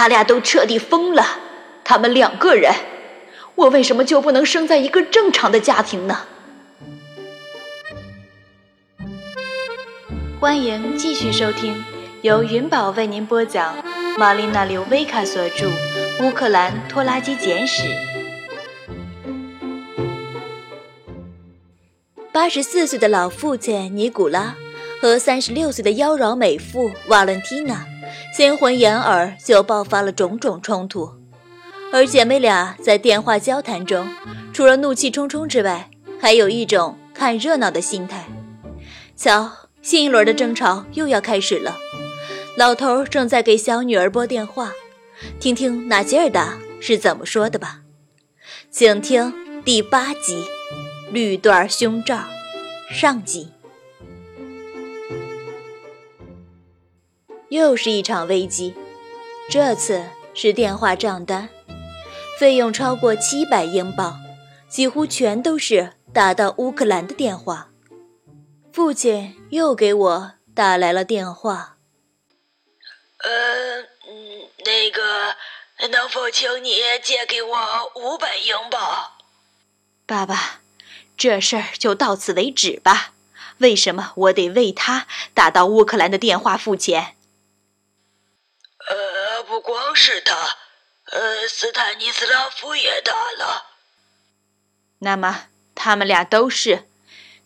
他俩都彻底疯了。他们两个人，我为什么就不能生在一个正常的家庭呢？欢迎继续收听，由云宝为您播讲，玛丽娜·刘维卡所著《乌克兰拖拉机简史》。八十四岁的老父亲尼古拉和三十六岁的妖娆美妇瓦伦蒂娜，新婚燕尔就爆发了种种冲突。而姐妹俩在电话交谈中，除了怒气冲冲之外，还有一种看热闹的心态。瞧，新一轮的争吵又要开始了。老头正在给小女儿拨电话，听听那劲儿的是怎么说的吧。请听第八集《绿缎胸罩》上集。又是一场危机，这次是电话账单。费用超过七百英镑，几乎全都是打到乌克兰的电话。父亲又给我打来了电话。呃，嗯，那个，能否请你借给我五百英镑？爸爸，这事儿就到此为止吧。为什么我得为他打到乌克兰的电话付钱？呃，不光是他。呃，斯坦尼斯拉夫也打了。那么他们俩都是，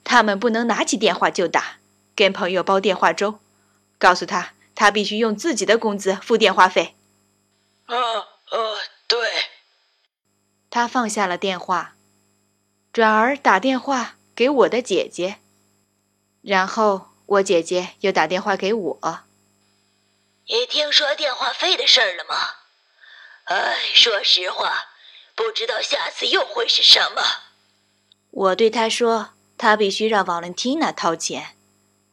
他们不能拿起电话就打，跟朋友煲电话粥，告诉他他必须用自己的工资付电话费。啊啊，对。他放下了电话，转而打电话给我的姐姐，然后我姐姐又打电话给我。你听说电话费的事儿了吗？哎，说实话，不知道下次又会是什么。我对他说：“他必须让瓦伦蒂娜掏钱，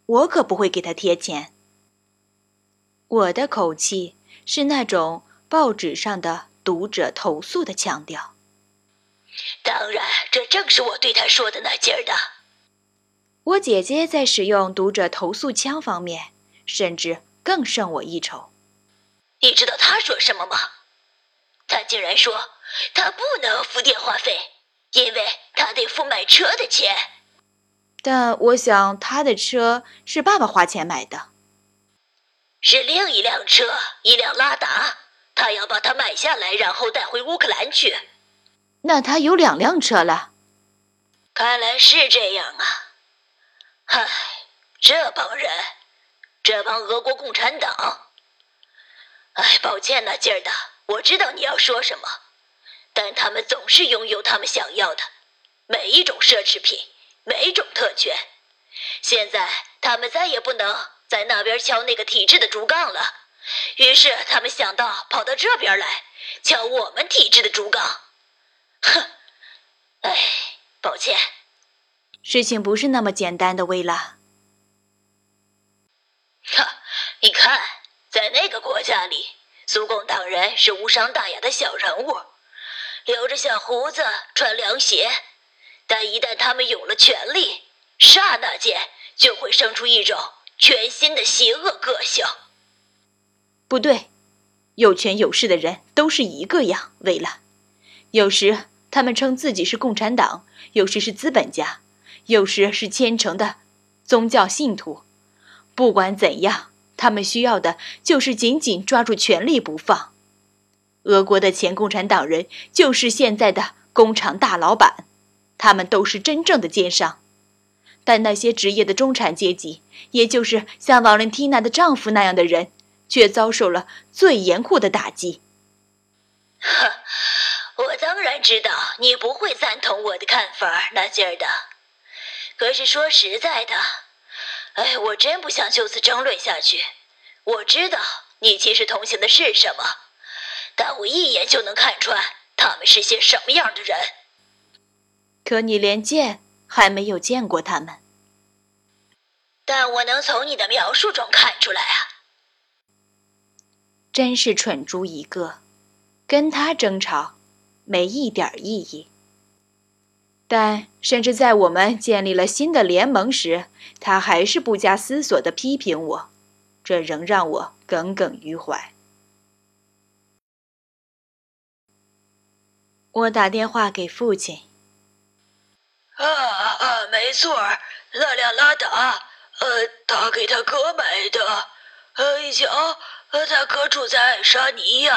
我可不会给他贴钱。”我的口气是那种报纸上的读者投诉的腔调。当然，这正是我对他说的那劲儿的。我姐姐在使用读者投诉腔方面，甚至更胜我一筹。你知道他说什么吗？他竟然说他不能付电话费，因为他得付买车的钱。但我想他的车是爸爸花钱买的，是另一辆车，一辆拉达，他要把它买下来，然后带回乌克兰去。那他有两辆车了。看来是这样啊。唉，这帮人，这帮俄国共产党。唉，抱歉呐，劲儿的。我知道你要说什么，但他们总是拥有他们想要的每一种奢侈品，每一种特权。现在他们再也不能在那边敲那个体制的竹杠了，于是他们想到跑到这边来敲我们体制的竹杠。哼，哎，抱歉，事情不是那么简单的，薇拉。哈，你看，在那个国家里。苏共党人是无伤大雅的小人物，留着小胡子，穿凉鞋，但一旦他们有了权力，刹那间就会生出一种全新的邪恶个性。不对，有权有势的人都是一个样。为了，有时他们称自己是共产党，有时是资本家，有时是虔诚的宗教信徒。不管怎样。他们需要的就是紧紧抓住权力不放。俄国的前共产党人就是现在的工厂大老板，他们都是真正的奸商。但那些职业的中产阶级，也就是像瓦伦蒂娜的丈夫那样的人，却遭受了最严酷的打击。哼，我当然知道你不会赞同我的看法那劲儿的。可是说实在的。哎，我真不想就此争论下去。我知道你其实同情的是什么，但我一眼就能看穿他们是些什么样的人。可你连见还没有见过他们，但我能从你的描述中看出来啊！真是蠢猪一个，跟他争吵没一点意义。但甚至在我们建立了新的联盟时，他还是不加思索地批评我，这仍让我耿耿于怀。我打电话给父亲。啊啊，没错那辆拉达，呃，他给他哥买的。呃，一瞧，呃，他哥住在爱沙尼亚，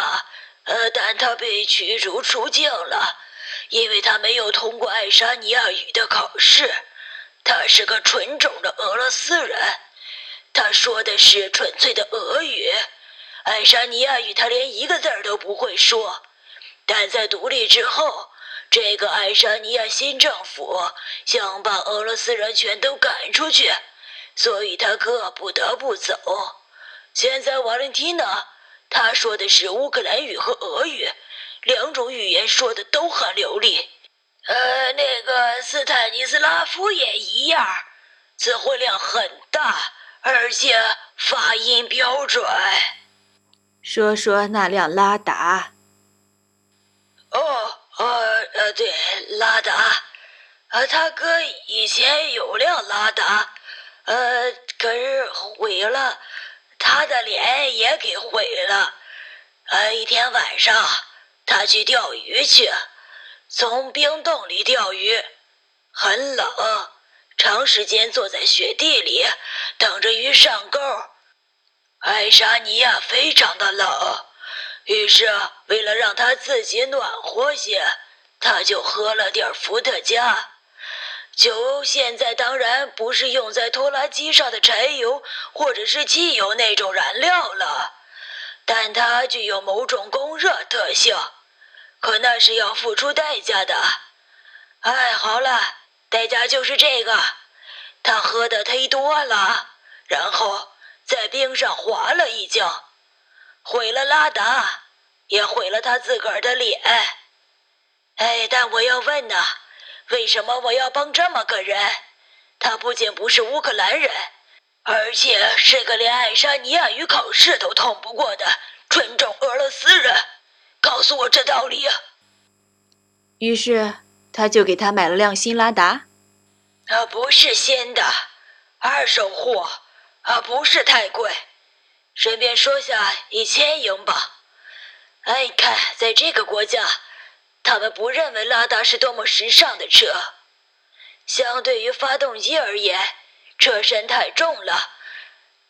呃，但他被驱逐出境了，因为他没有通过爱沙尼亚语的考试。他是个纯种的俄罗斯人，他说的是纯粹的俄语，爱沙尼亚语他连一个字儿都不会说。但在独立之后，这个爱沙尼亚新政府想把俄罗斯人全都赶出去，所以他哥不得不走。现在瓦伦蒂娜，他说的是乌克兰语和俄语，两种语言说的都很流利。呃，那个斯坦尼斯拉夫也一样，词汇量很大，而且发音标准。说说那辆拉达。哦，呃呃，对，拉达，呃，他哥以前有辆拉达，呃，可是毁了。他的脸也给毁了。呃，一天晚上，他去钓鱼去，从冰洞里钓鱼，很冷，长时间坐在雪地里等着鱼上钩。爱沙尼亚非常的冷，于是为了让他自己暖和些，他就喝了点伏特加。酒现在当然不是用在拖拉机上的柴油或者是汽油那种燃料了，但它具有某种供热特性，可那是要付出代价的。哎，好了，代价就是这个，他喝的忒多了，然后在冰上滑了一跤，毁了拉达，也毁了他自个儿的脸。哎，但我要问呢。为什么我要帮这么个人？他不仅不是乌克兰人，而且是个连爱沙尼亚语考试都通不过的纯种俄罗斯人。告诉我这道理。于是他就给他买了辆新拉达。啊，不是新的，二手货。啊，不是太贵，顺便说下，一千英镑。哎，看，在这个国家。他们不认为拉达是多么时尚的车，相对于发动机而言，车身太重了，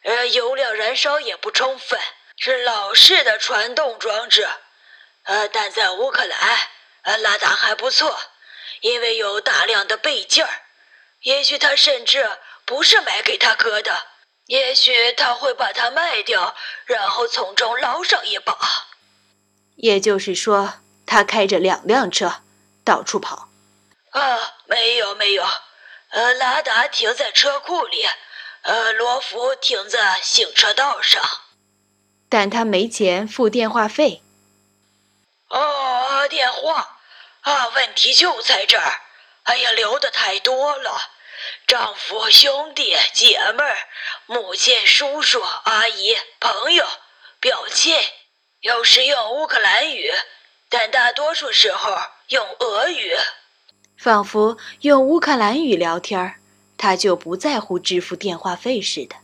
呃油料燃烧也不充分，是老式的传动装置。呃，但在乌克兰，呃，拉达还不错，因为有大量的备件儿。也许他甚至不是买给他哥的，也许他会把它卖掉，然后从中捞上一把。也就是说。他开着两辆车到处跑。啊，没有没有，呃，拉达停在车库里，呃，罗福停在行车道上。但他没钱付电话费。哦，电话啊，问题就在这儿。哎呀，留的太多了，丈夫、兄弟、姐妹儿、母亲、叔叔、阿姨、朋友、表亲，有时用乌克兰语。但大多数时候用俄语，仿佛用乌克兰语聊天他就不在乎支付电话费似的。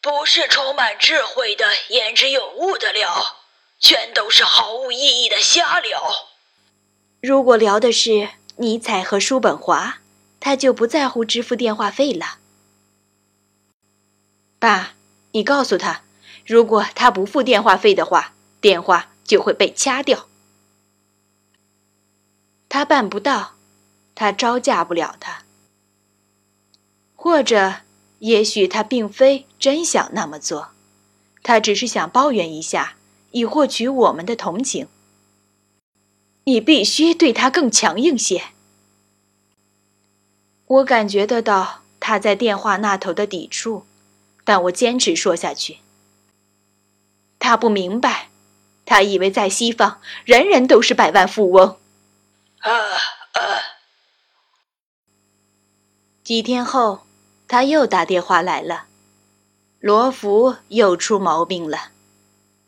不是充满智慧的言之有物的聊，全都是毫无意义的瞎聊。如果聊的是尼采和叔本华，他就不在乎支付电话费了。爸，你告诉他，如果他不付电话费的话，电话。就会被掐掉。他办不到，他招架不了他。或者，也许他并非真想那么做，他只是想抱怨一下，以获取我们的同情。你必须对他更强硬些。我感觉得到他在电话那头的抵触，但我坚持说下去。他不明白。他以为在西方，人人都是百万富翁。啊啊！几天后，他又打电话来了，罗福又出毛病了，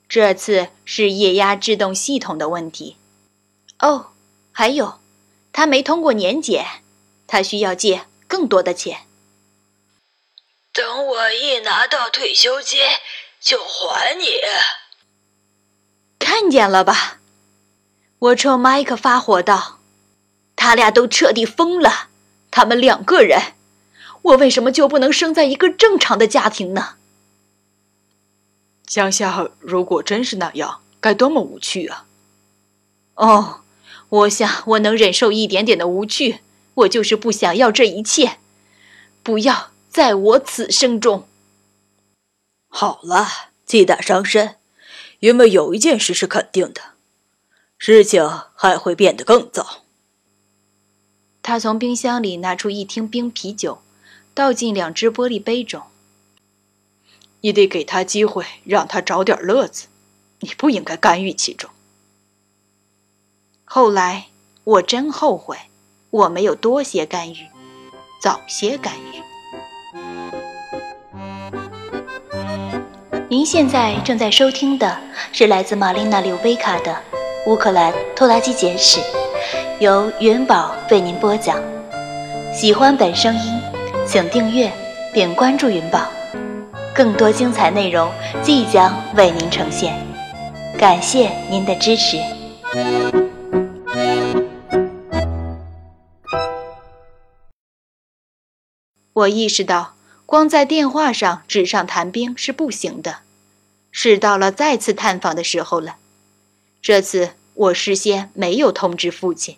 这次是液压制动系统的问题。哦，还有，他没通过年检，他需要借更多的钱。等我一拿到退休金，就还你。看见了吧？我冲麦克发火道：“他俩都彻底疯了！他们两个人，我为什么就不能生在一个正常的家庭呢？”想想，如果真是那样，该多么无趣啊！哦，我想我能忍受一点点的无趣，我就是不想要这一切，不要在我此生中。好了，鸡蛋伤身，因为有一件事是肯定的。事情还会变得更糟。他从冰箱里拿出一听冰啤酒，倒进两只玻璃杯中。你得给他机会，让他找点乐子。你不应该干预其中。后来我真后悔，我没有多些干预，早些干预。您现在正在收听的是来自玛丽娜·柳维卡的。乌克兰拖拉机简史，由元宝为您播讲。喜欢本声音，请订阅并关注云宝，更多精彩内容即将为您呈现。感谢您的支持。我意识到，光在电话上纸上谈兵是不行的，是到了再次探访的时候了。这次我事先没有通知父亲。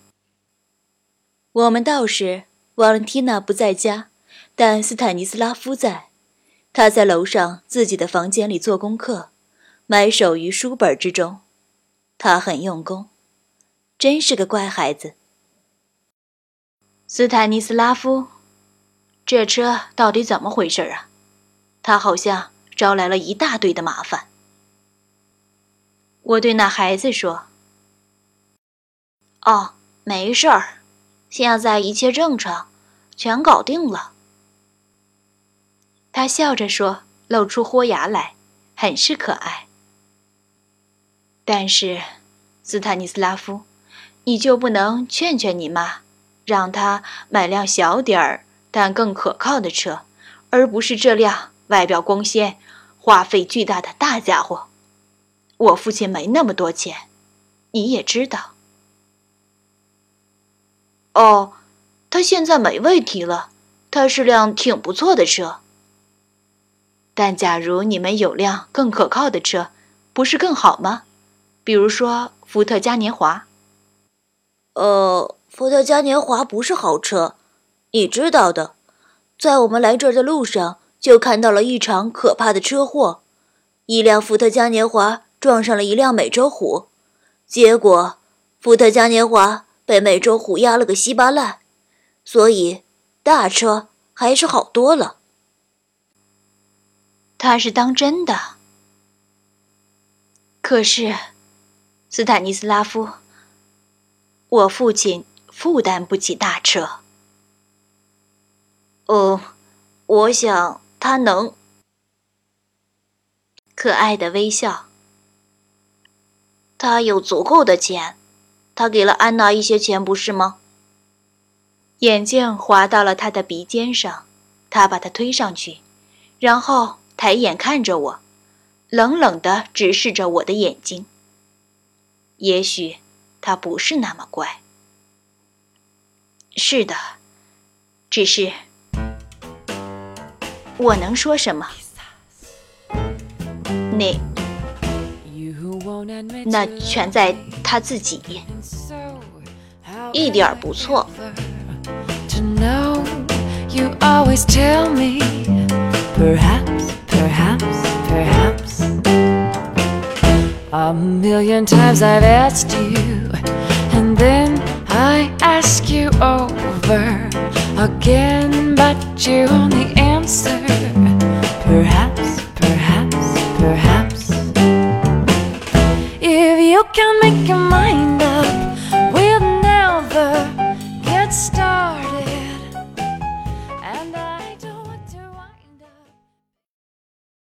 我们到时，瓦伦蒂娜不在家，但斯坦尼斯拉夫在。他在楼上自己的房间里做功课，埋首于书本之中。他很用功，真是个乖孩子。斯坦尼斯拉夫，这车到底怎么回事啊？他好像招来了一大堆的麻烦。我对那孩子说：“哦，没事儿，现在一切正常，全搞定了。”他笑着说，露出豁牙来，很是可爱。但是，斯坦尼斯拉夫，你就不能劝劝你妈，让她买辆小点儿但更可靠的车，而不是这辆外表光鲜、花费巨大的大家伙？我父亲没那么多钱，你也知道。哦，他现在没问题了，他是辆挺不错的车。但假如你们有辆更可靠的车，不是更好吗？比如说福特嘉年华。呃，福特嘉年华不是好车，你知道的。在我们来这儿的路上，就看到了一场可怕的车祸，一辆福特嘉年华。撞上了一辆美洲虎，结果福特嘉年华被美洲虎压了个稀巴烂，所以大车还是好多了。他是当真的，可是斯坦尼斯拉夫，我父亲负担不起大车。哦，我想他能。可爱的微笑。他有足够的钱，他给了安娜一些钱，不是吗？眼镜滑到了他的鼻尖上，他把它推上去，然后抬眼看着我，冷冷地直视着我的眼睛。也许他不是那么乖。是的，只是我能说什么？你。那全在他自己，一点不错。A million times I've asked you, and then I ask you over again, but you only answer perhaps, Come